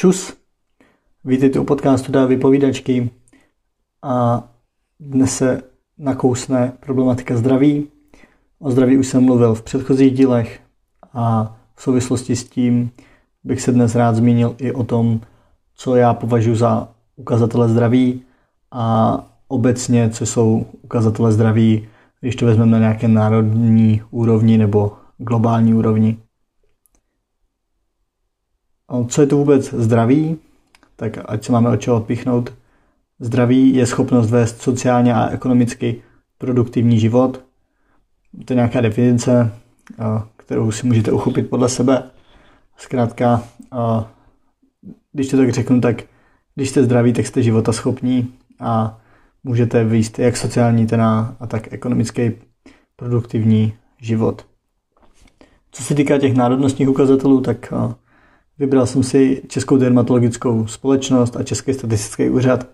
Čus! Vítejte u podcastu Dá vypovídačky a dnes se nakousne problematika zdraví. O zdraví už jsem mluvil v předchozích dílech a v souvislosti s tím bych se dnes rád zmínil i o tom, co já považuji za ukazatele zdraví a obecně, co jsou ukazatele zdraví, když to vezmeme na nějaké národní úrovni nebo globální úrovni. Co je to vůbec zdraví? Tak ať se máme od čeho odpichnout. Zdraví je schopnost vést sociálně a ekonomicky produktivní život. To je nějaká definice, kterou si můžete uchopit podle sebe. Zkrátka, když to tak řeknu, tak když jste zdraví, tak jste života schopní a můžete vyjít jak sociální, teda a tak ekonomický produktivní život. Co se týká těch národnostních ukazatelů, tak Vybral jsem si Českou dermatologickou společnost a Český statistický úřad.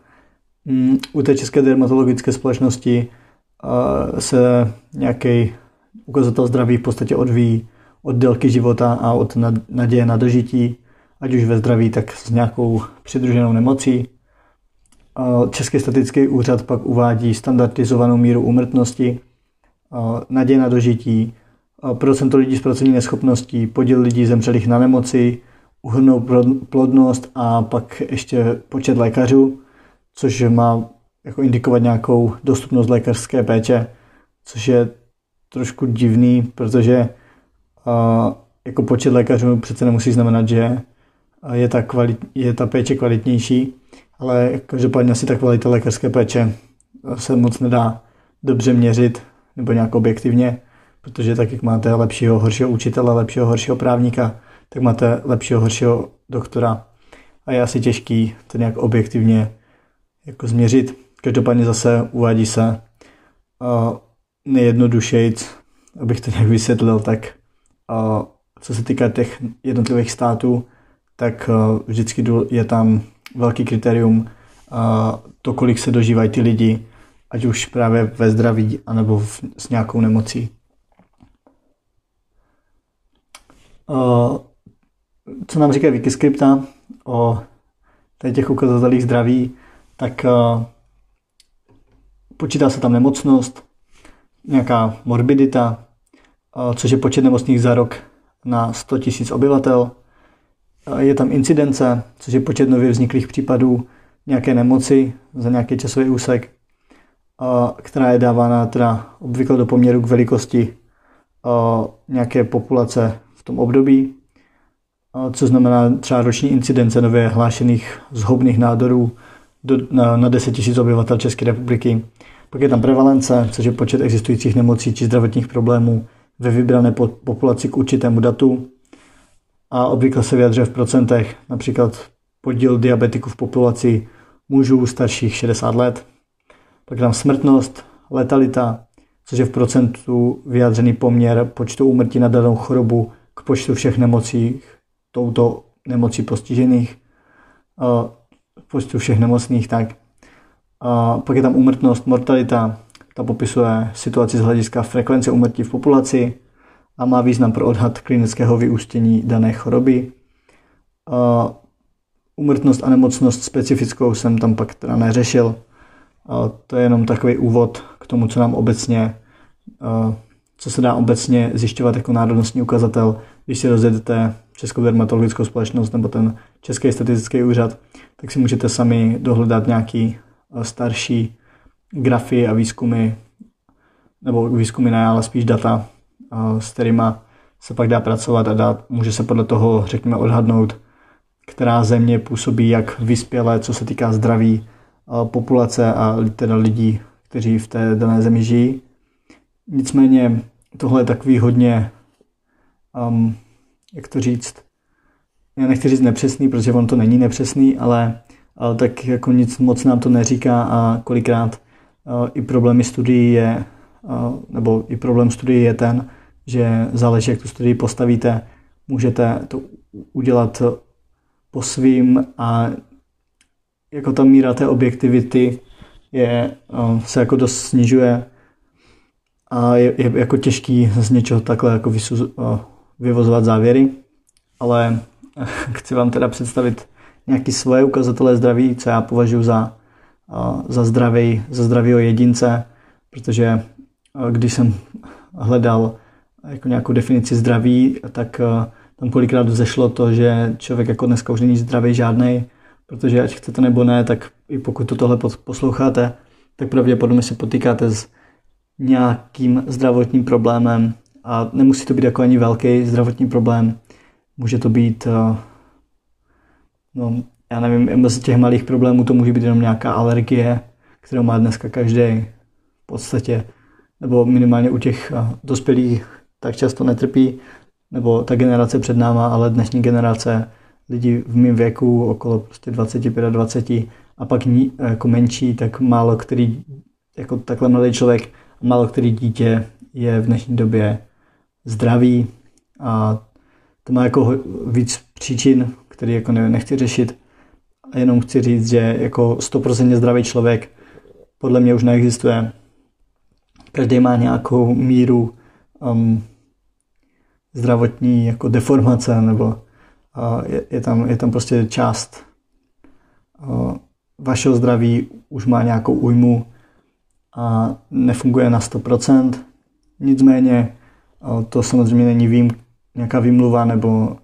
Mm, u té České dermatologické společnosti se nějaký ukazatel zdraví v podstatě odvíjí od délky života a od naděje na dožití, ať už ve zdraví, tak s nějakou přidruženou nemocí. Český statistický úřad pak uvádí standardizovanou míru úmrtnosti, naděje na dožití, procento lidí s pracovní neschopností, podíl lidí zemřelých na nemoci, uhrnou plodnost a pak ještě počet lékařů, což má jako indikovat nějakou dostupnost lékařské péče, což je trošku divný, protože jako počet lékařů přece nemusí znamenat, že je ta, kvalit, je ta péče kvalitnější, ale každopádně asi ta kvalita lékařské péče se moc nedá dobře měřit nebo nějak objektivně, protože tak, jak máte lepšího, horšího učitele, lepšího, horšího právníka, tak máte lepšího, horšího doktora a je asi těžký to nějak objektivně jako změřit. Každopádně zase uvádí se uh, nejjednodušejc, abych to nějak vysvětlil, tak uh, co se týká těch jednotlivých států, tak uh, vždycky je tam velký kritérium uh, to, kolik se dožívají ty lidi, ať už právě ve zdraví, anebo v, s nějakou nemocí. Uh, co nám říká Wikiscripta o těch ukazatelích zdraví, tak uh, počítá se tam nemocnost, nějaká morbidita, uh, což je počet nemocných za rok na 100 000 obyvatel. Uh, je tam incidence, což je počet nově vzniklých případů nějaké nemoci za nějaký časový úsek, která je dávána teda obvykle do poměru k velikosti nějaké populace v tom období co znamená třeba roční incidence nově hlášených zhubných nádorů do, na, na 10 000 obyvatel České republiky. Pak je tam prevalence, což je počet existujících nemocí či zdravotních problémů ve vybrané populaci k určitému datu. A obvykle se vyjadřuje v procentech, například podíl diabetiků v populaci mužů starších 60 let. Pak je tam smrtnost, letalita, což je v procentu vyjádřený poměr počtu úmrtí na danou chorobu k počtu všech nemocí touto nemocí postižených, počtu všech nemocných, tak a pak je tam úmrtnost, mortalita, ta popisuje situaci z hlediska frekvence úmrtí v populaci a má význam pro odhad klinického vyústění dané choroby. A úmrtnost a nemocnost specifickou jsem tam pak teda neřešil. A to je jenom takový úvod k tomu, co nám obecně, co se dá obecně zjišťovat jako národnostní ukazatel, když si rozjedete Českou dermatologickou společnost nebo ten Český statistický úřad, tak si můžete sami dohledat nějaký eh, starší grafy a výzkumy, nebo výzkumy ne, ale spíš data, eh, s kterými se pak dá pracovat a dá, může se podle toho, řekněme, odhadnout, která země působí jak vyspělé, co se týká zdraví eh, populace a teda lidí, kteří v té dané zemi žijí. Nicméně tohle je takový hodně um, jak to říct, já nechci říct nepřesný, protože on to není nepřesný, ale, ale tak jako nic moc nám to neříká a kolikrát uh, i problémy studií je, uh, nebo i problém studií je ten, že záleží, jak tu studii postavíte, můžete to udělat po svým a jako ta míra té objektivity je, uh, se jako dost snižuje a je, je jako těžký z něčeho takhle jako vysuz, vyvozovat závěry, ale chci vám teda představit nějaký svoje ukazatele zdraví, co já považuji za, za, zdravý, za zdravýho jedince, protože když jsem hledal jako nějakou definici zdraví, tak tam kolikrát vzešlo to, že člověk jako dneska už není zdravý žádný, protože ať chcete nebo ne, tak i pokud to tohle posloucháte, tak pravděpodobně se potýkáte s nějakým zdravotním problémem a nemusí to být jako ani velký zdravotní problém. Může to být, eh, no, já nevím, mezi těch malých problémů to může být jenom nějaká alergie, kterou má dneska každý v podstatě, nebo minimálně u těch eh, dospělých tak často netrpí, nebo ta generace před náma, ale dnešní generace lidí v mém věku, okolo prostě 25 a 20 a pak ní, jako menší, tak málo který, jako takhle mladý člověk, málo který dítě je v dnešní době zdravý a to má jako víc příčin, který jako nechci řešit. A jenom chci říct, že jako 100% zdravý člověk podle mě už neexistuje. Každý má nějakou míru um, zdravotní jako deformace nebo uh, je, je, tam, je tam prostě část uh, vašeho zdraví už má nějakou újmu a nefunguje na 100%. Nicméně to samozřejmě není vým, nějaká výmluva nebo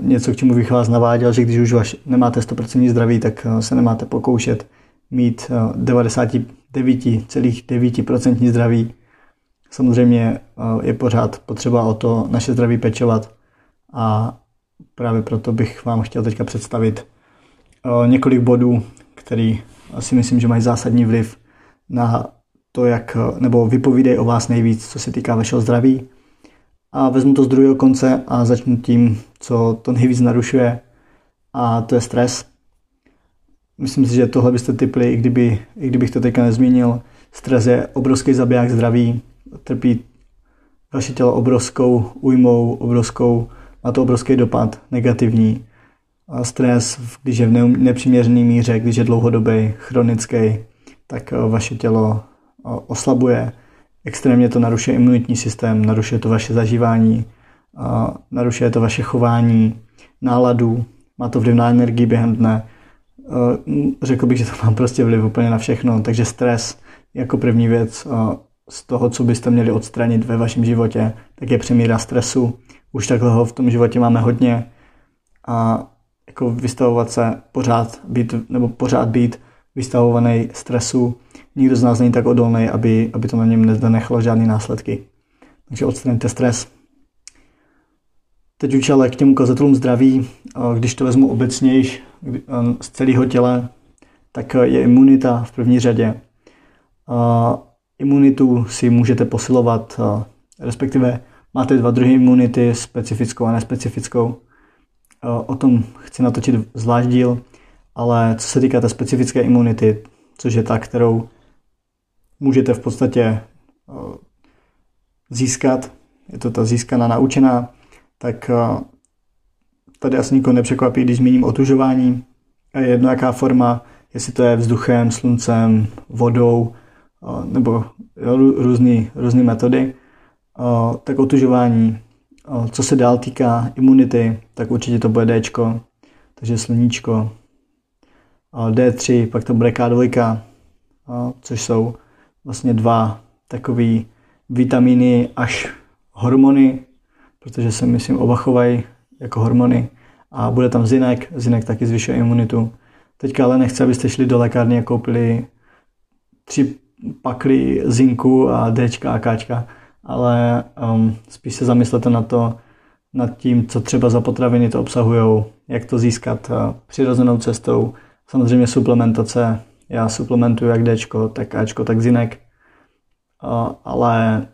něco, k čemu bych vás naváděl, že když už vaš, nemáte 100% zdraví, tak se nemáte pokoušet mít 99,9% zdraví. Samozřejmě je pořád potřeba o to naše zdraví pečovat a právě proto bych vám chtěl teďka představit několik bodů, který si myslím, že mají zásadní vliv na to, jak, nebo vypovídej o vás nejvíc, co se týká vašeho zdraví. A vezmu to z druhého konce a začnu tím, co to nejvíc narušuje, a to je stres. Myslím si, že tohle byste typli, i, kdyby, i kdybych to teďka nezmínil. Stres je obrovský zabiják zdraví, trpí vaše tělo obrovskou újmou, obrovskou, má to obrovský dopad, negativní. A stres, když je v nepřiměřený míře, když je dlouhodobý, chronický, tak vaše tělo oslabuje, extrémně to narušuje imunitní systém, narušuje to vaše zažívání, narušuje to vaše chování, náladu, má to vliv na energii během dne. Řekl bych, že to má prostě vliv úplně na všechno, takže stres jako první věc z toho, co byste měli odstranit ve vašem životě, tak je přemíra stresu. Už takhle ho v tom životě máme hodně a jako vystavovat se pořád být, nebo pořád být vystavovaný stresu nikdo z nás není tak odolný, aby, aby to na něm nezanechalo žádné následky. Takže odstraňte stres. Teď už ale k těm ukazatelům zdraví, když to vezmu obecnějš z celého těla, tak je imunita v první řadě. Imunitu si můžete posilovat, respektive máte dva druhy imunity, specifickou a nespecifickou. O tom chci natočit zvlášť díl, ale co se týká té specifické imunity, což je ta, kterou můžete v podstatě eh, získat, je to ta získaná naučená, tak eh, tady asi nikoho nepřekvapí, když zmíním otužování. A je jedno, jaká forma, jestli to je vzduchem, sluncem, vodou, eh, nebo různé různý metody, tak otužování. Co se dál týká imunity, tak určitě to bude D, takže sluníčko, D3, pak to bude K2, což jsou vlastně dva takové vitamíny až hormony, protože se myslím oba chovají jako hormony a bude tam zinek, zinek taky zvyšuje imunitu. Teďka ale nechci, abyste šli do lékárny a koupili tři pakly zinku a D a K, ale um, spíš se zamyslete na to, nad tím, co třeba za potraviny to obsahují, jak to získat uh, přirozenou cestou. Samozřejmě suplementace já suplementuju jak D, tak A, tak zinek, ale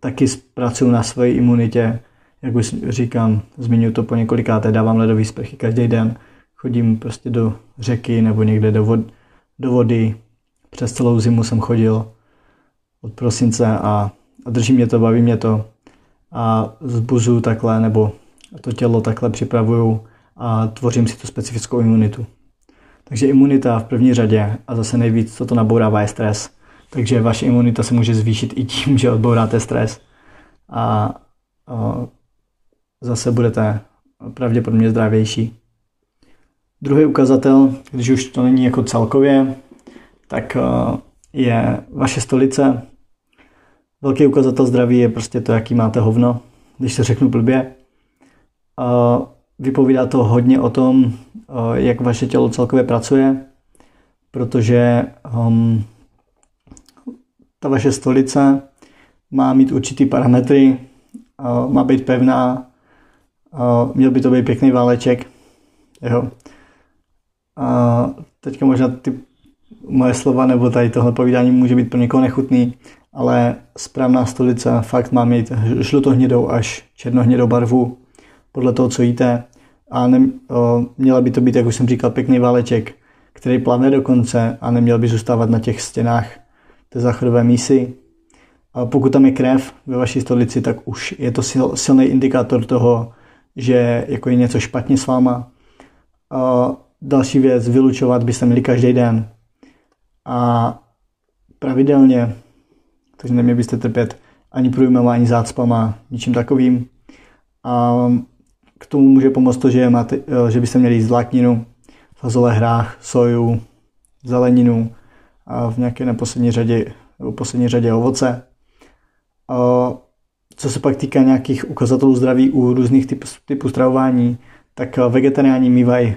taky pracuji na své imunitě, jak už říkám, zmiňuji to po několikáté, dávám ledový sprchy každý den, chodím prostě do řeky nebo někde do, vod, do vody. Přes celou zimu jsem chodil od prosince a, a drží mě to, baví mě to a zbuzuju takhle nebo to tělo takhle připravuju a tvořím si tu specifickou imunitu. Takže imunita v první řadě a zase nejvíc, co to nabourává, je stres. Takže vaše imunita se může zvýšit i tím, že odbouráte stres. A, a zase budete pravděpodobně zdravější. Druhý ukazatel, když už to není jako celkově, tak je vaše stolice. Velký ukazatel zdraví je prostě to, jaký máte hovno, když se řeknu blbě. Vypovídá to hodně o tom, jak vaše tělo celkově pracuje, protože um, ta vaše stolice má mít určitý parametry, uh, má být pevná, uh, měl by to být pěkný váleček. Jo. A teďka možná ty moje slova nebo tady tohle povídání může být pro někoho nechutný, ale správná stolice fakt má mít žlutohnědou až černohnědou barvu podle toho, co jíte. A ne, o, měla by to být, jak už jsem říkal, pěkný váleček, který plavne do konce a neměl by zůstávat na těch stěnách té záchodové mísy. A pokud tam je krev ve vaší stolici, tak už je to sil, silný indikátor toho, že jako je něco špatně s váma. A další věc, vylučovat byste měli každý den a pravidelně, takže neměli byste trpět ani průjmování zácpama, ničím takovým. A k tomu může pomoct to, že, máte, že byste měli jíst vlákninu, fazole hrách, soju, zeleninu a v nějaké neposlední řadě, v poslední řadě ovoce. Co se pak týká nějakých ukazatelů zdraví u různých typů, typů stravování, tak vegetariáni mývají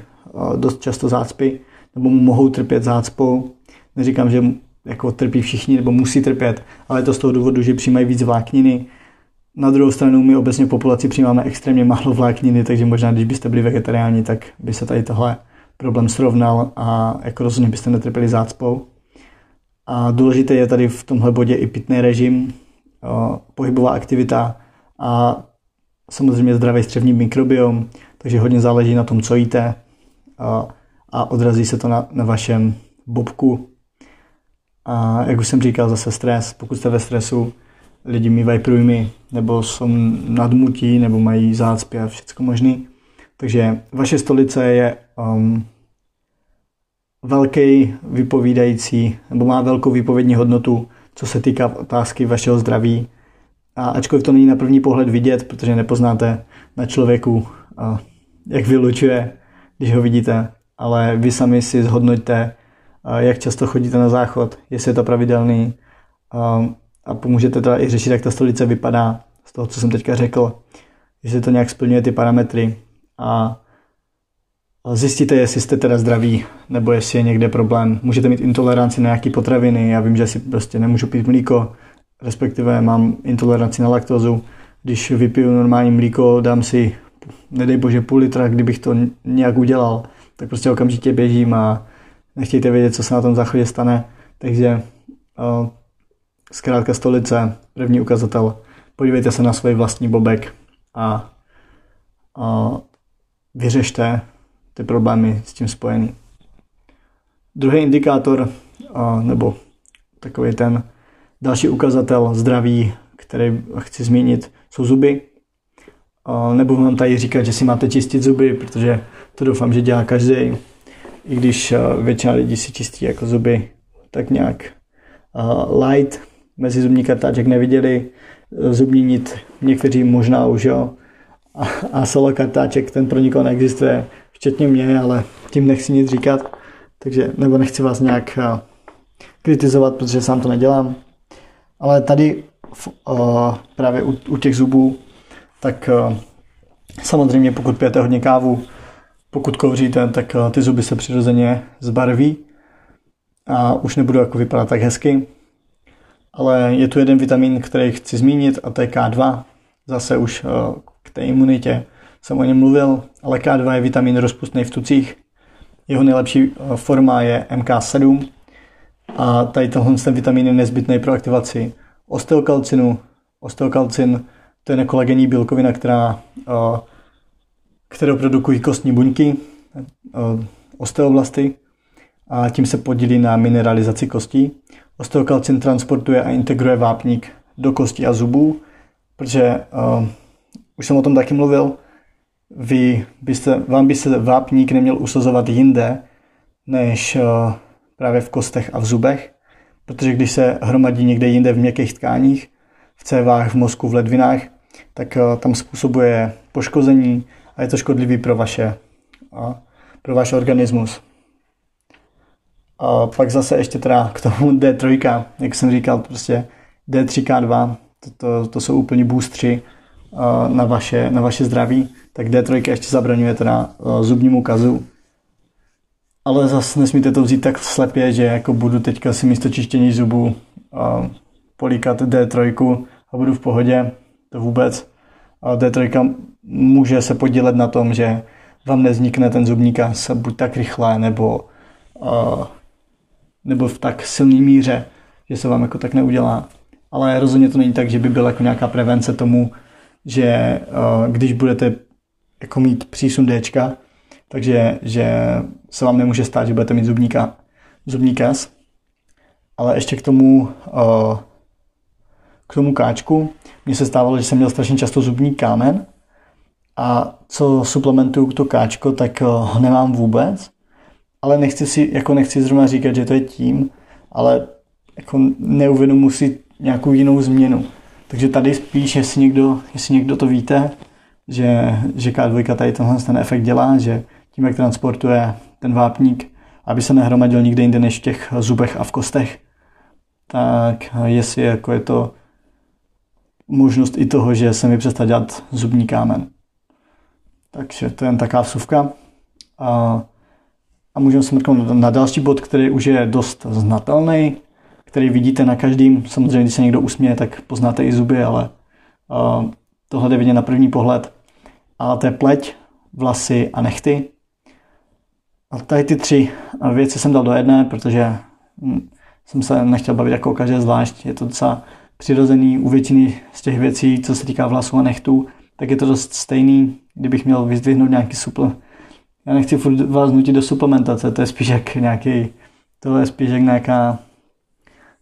dost často zácpy, nebo mohou trpět zácpou. Neříkám, že jako trpí všichni nebo musí trpět, ale je to z toho důvodu, že přijímají víc vlákniny. Na druhou stranu my obecně v populaci přijímáme extrémně málo vlákniny, takže možná, když byste byli vegetariáni, tak by se tady tohle problém srovnal a jako rozhodně byste netrpěli zácpou. A důležité je tady v tomhle bodě i pitný režim, pohybová aktivita a samozřejmě zdravý střevní mikrobiom, takže hodně záleží na tom, co jíte a, odrazí se to na, na vašem bobku. A jak už jsem říkal, zase stres. Pokud jste ve stresu, lidi mývají průjmy, nebo jsou nadmutí, nebo mají zácpy a všechno možný. Takže vaše stolice je um, velký vypovídající, nebo má velkou výpovědní hodnotu, co se týká otázky vašeho zdraví. A ačkoliv to není na první pohled vidět, protože nepoznáte na člověku, jak vylučuje, když ho vidíte, ale vy sami si zhodnoťte, jak často chodíte na záchod, jestli je to pravidelný a pomůžete teda i řešit, jak ta stolice vypadá z toho, co jsem teďka řekl, jestli to nějak splňuje ty parametry a zjistíte, jestli jste teda zdraví, nebo jestli je někde problém. Můžete mít intoleranci na nějaké potraviny, já vím, že si prostě nemůžu pít mlíko, respektive mám intoleranci na laktózu. Když vypiju normální mlíko, dám si, nedej bože, půl litra, kdybych to nějak udělal, tak prostě okamžitě běžím a nechtějte vědět, co se na tom záchodě stane. Takže uh, zkrátka stolice, první ukazatel, podívejte se na svůj vlastní bobek a uh, vyřešte ty problémy s tím spojený. Druhý indikátor, uh, nebo takový ten další ukazatel zdraví, který chci zmínit, jsou zuby. Nebudu vám tady říkat, že si máte čistit zuby, protože to doufám, že dělá každý i když většina lidí si čistí jako zuby tak nějak light, mezi zubní kartáček neviděli, eh, zubní nit někteří možná už jo, a, a solo kartáček, ten pro nikoho neexistuje, včetně mě, ale tím nechci nic říkat, takže, nebo nechci vás nějak uh, kritizovat, protože sám to nedělám. Ale tady uh, právě u, u těch zubů, tak uh, samozřejmě pokud pijete hodně kávu, pokud kouříte, tak eh, ty zuby se přirozeně zbarví a už nebudou jako vypadat tak hezky. Ale je tu jeden vitamin, který chci zmínit a to je K2. Zase už eh, k té imunitě jsem o něm mluvil, ale K2 je vitamin rozpustný v tucích. Jeho nejlepší eh, forma je MK7 a tady tenhle ten vitamin je nezbytný pro aktivaci osteokalcinu. Osteokalcin to je nekolagenní bílkovina, která kterou produkují kostní buňky, eh, osteoblasty, a tím se podílí na mineralizaci kostí. Osteokalcin transportuje a integruje vápník do kostí a zubů, protože uh, už jsem o tom taky mluvil, vy byste, vám by se vápník neměl usazovat jinde, než uh, právě v kostech a v zubech, protože když se hromadí někde jinde v měkkých tkáních, v cévách, v mozku, v ledvinách, tak uh, tam způsobuje poškození, a je to škodlivý pro vaše, a pro váš organismus. A pak zase ještě teda k tomu D3, jak jsem říkal, prostě D3K2, to, to, to jsou úplně boostři na vaše, na vaše zdraví, tak D3 ještě zabraňuje teda zubnímu kazu. Ale zase nesmíte to vzít tak slepě, že jako budu teďka si místo čištění zubů políkat D3 a budu v pohodě, to vůbec. A D3 může se podílet na tom, že vám neznikne ten zubní kas buď tak rychle, nebo, nebo v tak silné míře, že se vám jako tak neudělá. Ale rozhodně to není tak, že by byla jako nějaká prevence tomu, že když budete jako mít přísun D, takže že se vám nemůže stát, že budete mít zubníka, zubní kas. Ale ještě k tomu, k tomu káčku, mně se stávalo, že jsem měl strašně často zubní kámen a co suplementuju to káčko, tak ho nemám vůbec. Ale nechci si, jako nechci zrovna říkat, že to je tím, ale jako neuvědomu si nějakou jinou změnu. Takže tady spíš, jestli někdo, jestli někdo to víte, že, že K2 tady tenhle ten efekt dělá, že tím, jak transportuje ten vápník, aby se nehromadil nikde jinde než v těch zubech a v kostech, tak jestli jako je to možnost i toho, že se mi přestal dělat zubní kámen. Takže to je jen taková vsuvka. A, a můžeme se mrknout na další bod, který už je dost znatelný, který vidíte na každým. Samozřejmě, když se někdo usměje, tak poznáte i zuby, ale uh, tohle jde vidět na první pohled. A to je pleť, vlasy a nechty. A tady ty tři věci jsem dal do jedné, protože hm, jsem se nechtěl bavit jako o každé zvlášť. Je to docela přirozený u většiny z těch věcí, co se týká vlasů a nechtů, tak je to dost stejný, kdybych měl vyzdvihnout nějaký supl. Já nechci furt vás nutit do suplementace, to je spíš jak nějaký, tohle je spíš jak nějaká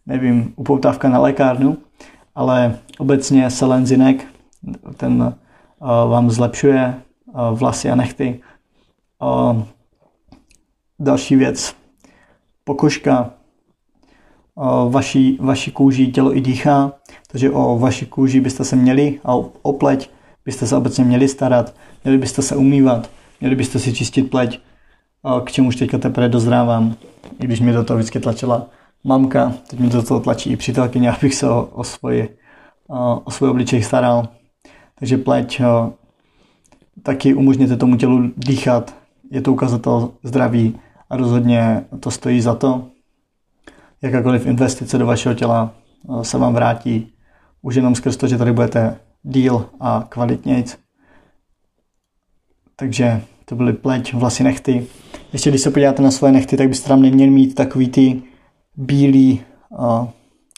nevím, upoutávka na lékárnu, ale obecně selenzinek, ten uh, vám zlepšuje uh, vlasy a nechty. Uh, další věc, pokožka, vaší, vaší kůži tělo i dýchá, takže o vaší kůži byste se měli a o pleť byste se obecně měli starat, měli byste se umývat, měli byste si čistit pleť, k čemuž teďka teprve dozrávám, i když mě do toho vždycky tlačila mamka, teď mi do toho tlačí i přítelkyně, abych se o, o, svoji, o, svůj obličej staral. Takže pleť taky umožněte tomu tělu dýchat, je to ukazatel zdraví a rozhodně to stojí za to. Jakákoliv investice do vašeho těla se vám vrátí už jenom skrz to, že tady budete díl a kvalitnějc. Takže to byly pleť, vlasy, nechty. Ještě když se podíváte na svoje nechty, tak byste tam neměli mít takový ty bílé uh,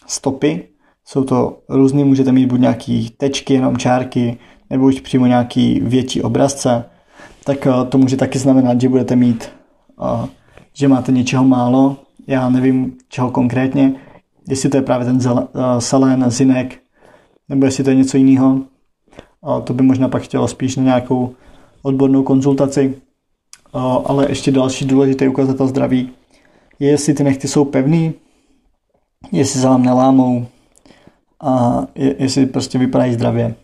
stopy. Jsou to různý, můžete mít buď nějaký tečky, jenom čárky, nebo už přímo nějaký větší obrazce. Tak uh, to může taky znamenat, že budete mít, uh, že máte něčeho málo. Já nevím, čeho konkrétně, jestli to je právě ten zel, uh, selen, zinek, nebo jestli to je něco jiného. To by možná pak chtělo spíš na nějakou odbornou konzultaci. Ale ještě další důležitý ukazatel zdraví je, jestli ty nechty jsou pevný, jestli se vám nelámou a je, jestli prostě vypadají zdravě.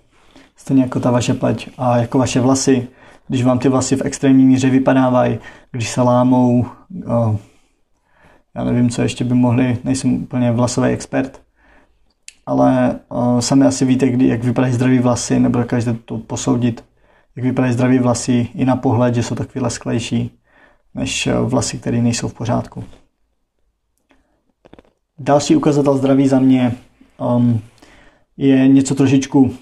Stejně jako ta vaše pleť a jako vaše vlasy. Když vám ty vlasy v extrémní míře vypadávají, když se lámou, já nevím, co ještě by mohli, nejsem úplně vlasový expert, ale sami asi víte, kdy, jak vypadají zdraví vlasy, nebo dokážete to posoudit, jak vypadají zdraví vlasy i na pohled, že jsou takový lesklejší než vlasy, které nejsou v pořádku. Další ukazatel zdraví za mě um, je něco trošičku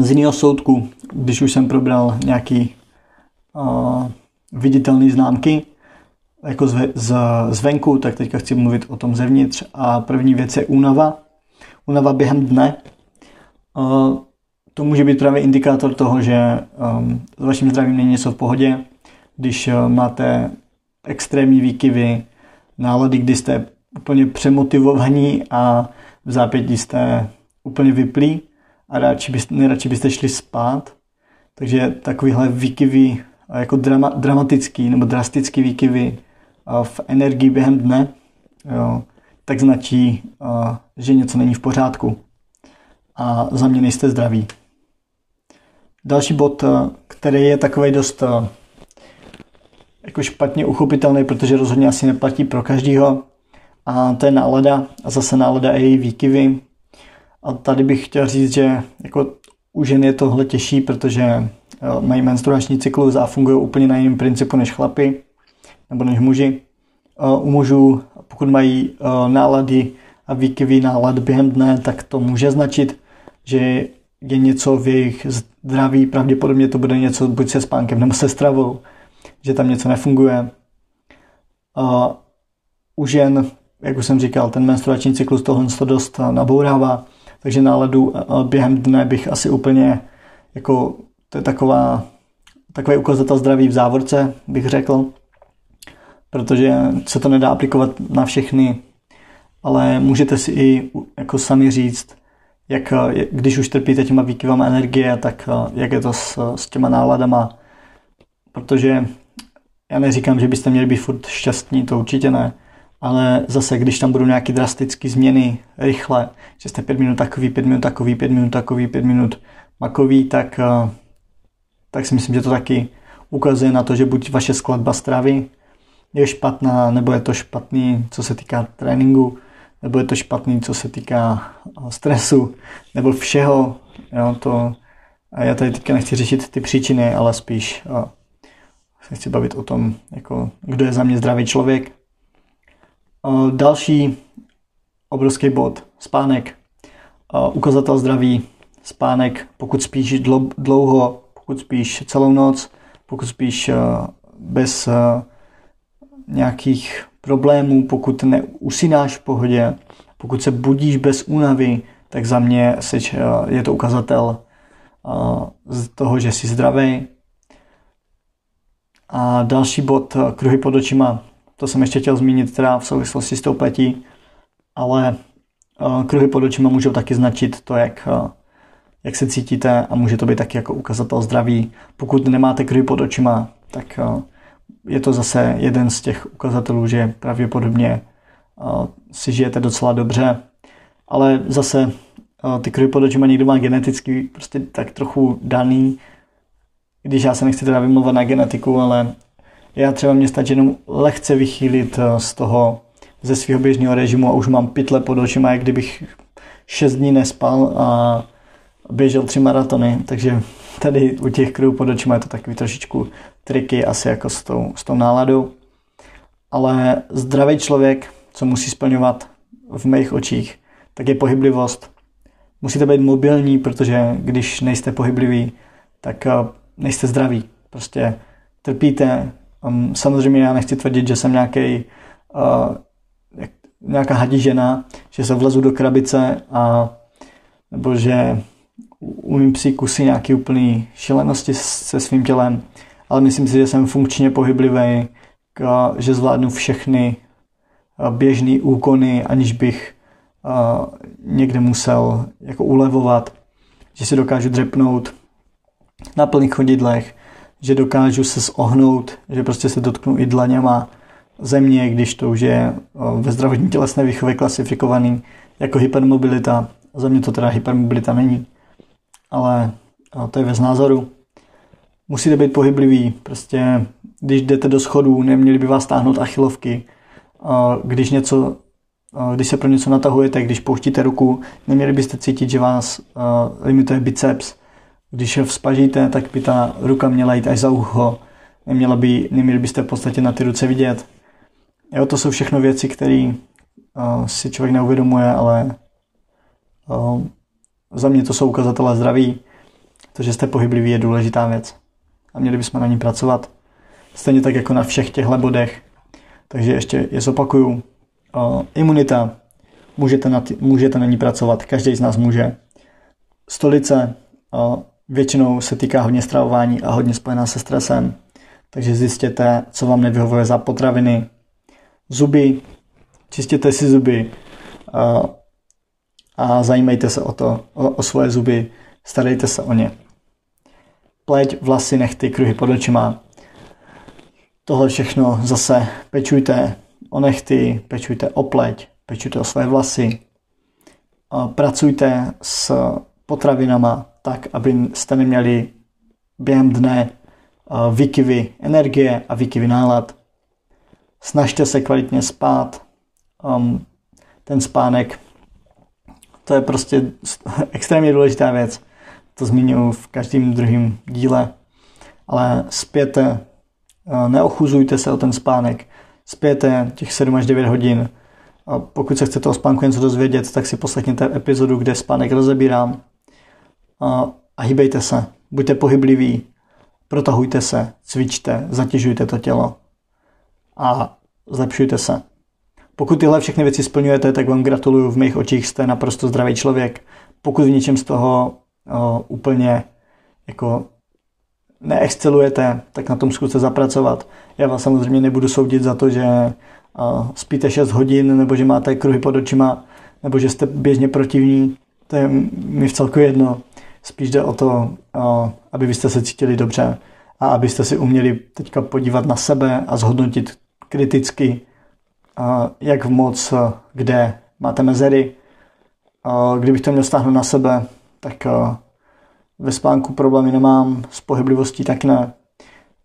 z jiného soudku, když už jsem probral nějaký uh, viditelné známky, jako z, z, zvenku, tak teďka chci mluvit o tom zevnitř. A první věc je únava. Únava během dne. Uh, to může být právě indikátor toho, že um, s vaším zdravím není něco v pohodě. Když uh, máte extrémní výkyvy, nálady, kdy jste úplně přemotivovaní a v zápětí jste úplně vyplí a radši byste, nejradši byste šli spát. Takže takovýhle výkyvy, jako drama, dramatický nebo drastický výkyvy v energii během dne, jo, tak značí, že něco není v pořádku. A za mě nejste zdraví. Další bod, který je takový dost jako špatně uchopitelný, protože rozhodně asi neplatí pro každýho. A to je nálada a zase nálada a její výkyvy. A tady bych chtěl říct, že jako u žen je tohle těžší, protože eh, mají menstruační cyklus a fungují úplně na jiném principu než chlapy nebo než muži. Eh, u mužů, pokud mají eh, nálady a výkyvy nálad během dne, tak to může značit, že je něco v jejich zdraví, pravděpodobně to bude něco buď se spánkem nebo se stravou, že tam něco nefunguje. A u žen, jak už jsem říkal, ten menstruační cyklus tohle to dost nabourává, takže náladu během dne bych asi úplně, jako to je taková, takový ukazatel zdraví v závorce, bych řekl, protože se to nedá aplikovat na všechny, ale můžete si i jako sami říct, jak, když už trpíte těma výkyvama energie, tak jak je to s, s těma náladama, protože já neříkám, že byste měli být furt šťastní, to určitě ne, ale zase, když tam budou nějaké drastické změny rychle, že jste pět minut takový, pět minut takový, pět minut takový, pět minut makový, tak, eh, tak si myslím, že to taky ukazuje na to, že buď vaše skladba stravy je špatná, nebo je to špatný, co se týká tréninku, nebo je to špatný, co se týká eh, stresu, nebo všeho. Jo, to, a já tady teďka nechci řešit ty příčiny, ale spíš uh, se chci bavit o tom, jako, kdo je za mě zdravý člověk, Další obrovský bod, spánek. Ukazatel zdraví, spánek, pokud spíš dlouho, pokud spíš celou noc, pokud spíš bez nějakých problémů, pokud neusínáš v pohodě, pokud se budíš bez únavy, tak za mě je to ukazatel z toho, že jsi zdravý. A další bod, kruhy pod očima, to jsem ještě chtěl zmínit teda v souvislosti s tou pletí, ale uh, kruhy pod očima můžou taky značit to, jak, jak se cítíte a může to být taky jako ukazatel zdraví. Pokud nemáte kruhy pod očima, tak je to zase jeden z těch ukazatelů, že pravděpodobně si žijete docela dobře, ale zase ty kruhy pod očima někdo má geneticky prostě tak trochu daný, když já se nechci teda vymluvat na genetiku, ale já třeba mě stačí jenom lehce vychýlit eh, z toho, ze svého běžného režimu a už mám pytle pod očima, jak kdybych šest dní nespal a běžel tři maratony, takže tady u těch krů pod očima je to takový trošičku triky asi jako s tou, s tou náladou. Ale zdravý člověk, co musí splňovat v mých očích, tak je pohyblivost. Musíte být mobilní, protože když nejste pohybliví, tak eh, nejste zdraví. Prostě trpíte, Um, samozřejmě já nechci tvrdit, že jsem nějaký uh, nějaká hadí žena, že se vlezu do krabice a nebo že umím si kusy nějaký úplný šílenosti se svým tělem, ale myslím si, že jsem funkčně pohyblivý, že zvládnu všechny běžné úkony, aniž bych někde musel jako ulevovat, že si dokážu dřepnout na plných chodidlech, že dokážu se zohnout, že prostě se dotknu i dlaněma země, když to už je ve zdravotní tělesné výchově klasifikovaný jako hypermobilita. Za mě to teda hypermobilita není, ale to je věc názoru. Musíte být pohybliví, prostě když jdete do schodů, neměli by vás táhnout achilovky. Když něco když se pro něco natahujete, když pouštíte ruku, neměli byste cítit, že vás limituje biceps, když je vzpažíte, tak by ta ruka měla jít až za ucho. Neměla by, neměli byste v podstatě na ty ruce vidět. Jo, to jsou všechno věci, které si člověk neuvědomuje, ale za mě to jsou ukazatele zdraví. To, že jste pohybliví, je důležitá věc. A měli bychom na ní pracovat. Stejně tak jako na všech těchto bodech. Takže ještě je zopakuju. Uh, imunita. Můžete na, t- můžete na ní pracovat. Každý z nás může. Stolice. Uh, Většinou se týká hodně stravování a hodně spojená se stresem, takže zjistěte, co vám nevyhovuje za potraviny. Zuby, čistěte si zuby a, a zajímejte se o to, o, o svoje zuby, starejte se o ně. Pleť, vlasy, nechty, kruhy pod očima. Tohle všechno zase pečujte o nechty, pečujte o pleť, pečujte o své vlasy. Pracujte s potravinama, tak, aby jste neměli během dne výkyvy energie a výkyvy nálad. Snažte se kvalitně spát. Ten spánek, to je prostě extrémně důležitá věc. To zmiňuji v každém druhém díle. Ale spěte, uh, neochuzujte se o ten spánek. Spěte těch 7 až 9 hodin. A pokud se chcete o spánku něco dozvědět, tak si poslechněte epizodu, kde spánek rozebírám. A, a hýbejte se, buďte pohybliví, protahujte se, cvičte, zatěžujte to tělo a zlepšujte se. Pokud tyhle všechny věci splňujete, tak vám gratuluju, v mých očích jste naprosto zdravý člověk. Pokud v něčem z toho úplně jako neexcelujete, tak na tom zkuste zapracovat. Já vás samozřejmě nebudu soudit za to, že spíte 6 hodin, nebo že máte kruhy pod očima, nebo že jste běžně protivní. To je mi v celku jedno. Spíš jde o to, aby vy jste se cítili dobře a abyste si uměli teďka podívat na sebe a zhodnotit kriticky, jak moc, kde máte mezery. Kdybych to měl stáhnout na sebe, tak ve spánku problémy nemám, s pohyblivostí tak ne.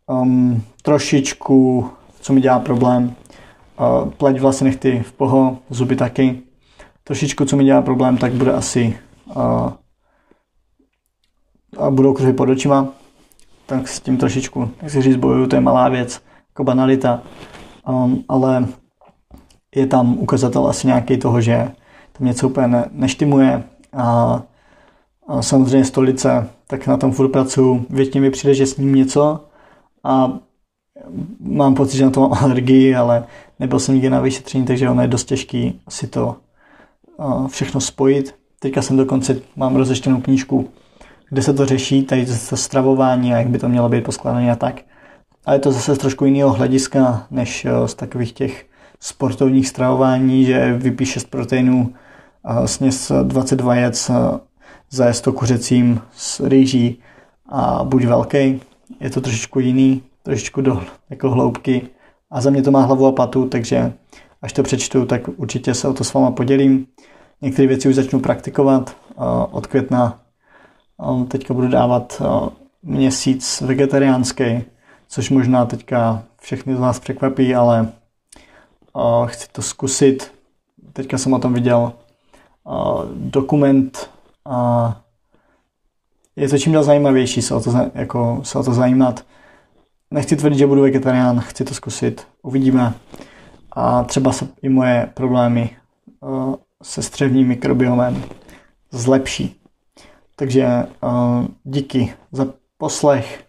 Um, trošičku, co mi dělá problém, uh, pleť vlastně nechty v poho, zuby taky. Trošičku, co mi dělá problém, tak bude asi uh, a budou kruhy pod očima, tak s tím trošičku, jak si říct, bojuju, to je malá věc, jako banalita, um, ale je tam ukazatel asi nějaký toho, že tam něco úplně ne, neštimuje a, a samozřejmě stolice, tak na tom furt pracuju, většině mi přijde, že s ním něco a mám pocit, že na to mám alergii, ale nebyl jsem nikdy na vyšetření, takže ono je dost těžký si to všechno spojit. Teďka jsem dokonce, mám rozeštěnou knížku kde se to řeší, tady to stravování a jak by to mělo být poskládané a tak. A je to zase z trošku jiného hlediska, než eh, z takových těch sportovních stravování, že vypíš 6 proteinů, sněz 22 jec, za to kuřecím s rýží a buď velký. Je to trošičku jiný, trošičku do jako hloubky a za mě to má hlavu a patu, takže až to přečtu, tak určitě se o to s váma podělím. Některé věci už začnu praktikovat. Od května Teďka budu dávat měsíc vegetariánský, což možná teďka všechny z vás překvapí, ale chci to zkusit. Teďka jsem o tom viděl dokument a je to čím dál zajímavější se o to, jako, se o to zajímat. Nechci tvrdit, že budu vegetarián, chci to zkusit, uvidíme. A třeba se i moje problémy se střevním mikrobiomem zlepší. Takže uh, díky za poslech.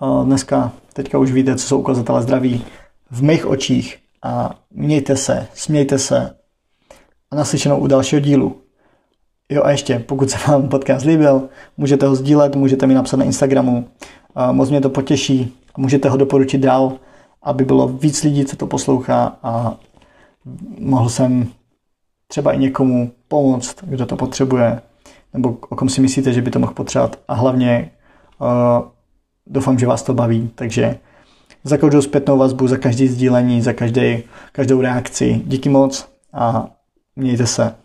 Uh, dneska, teďka už víte, co jsou ukazatele zdraví v mých očích a mějte se, smějte se a naslyšenou u dalšího dílu. Jo a ještě, pokud se vám podcast líbil, můžete ho sdílet, můžete mi napsat na Instagramu, moc mě to potěší a můžete ho doporučit dál, aby bylo víc lidí, co to poslouchá a mohl jsem třeba i někomu pomoct, kdo to potřebuje nebo o kom si myslíte, že by to mohl potřebovat. A hlavně uh, doufám, že vás to baví, takže za každou zpětnou vazbu, za každý sdílení, za každý, každou reakci díky moc a mějte se.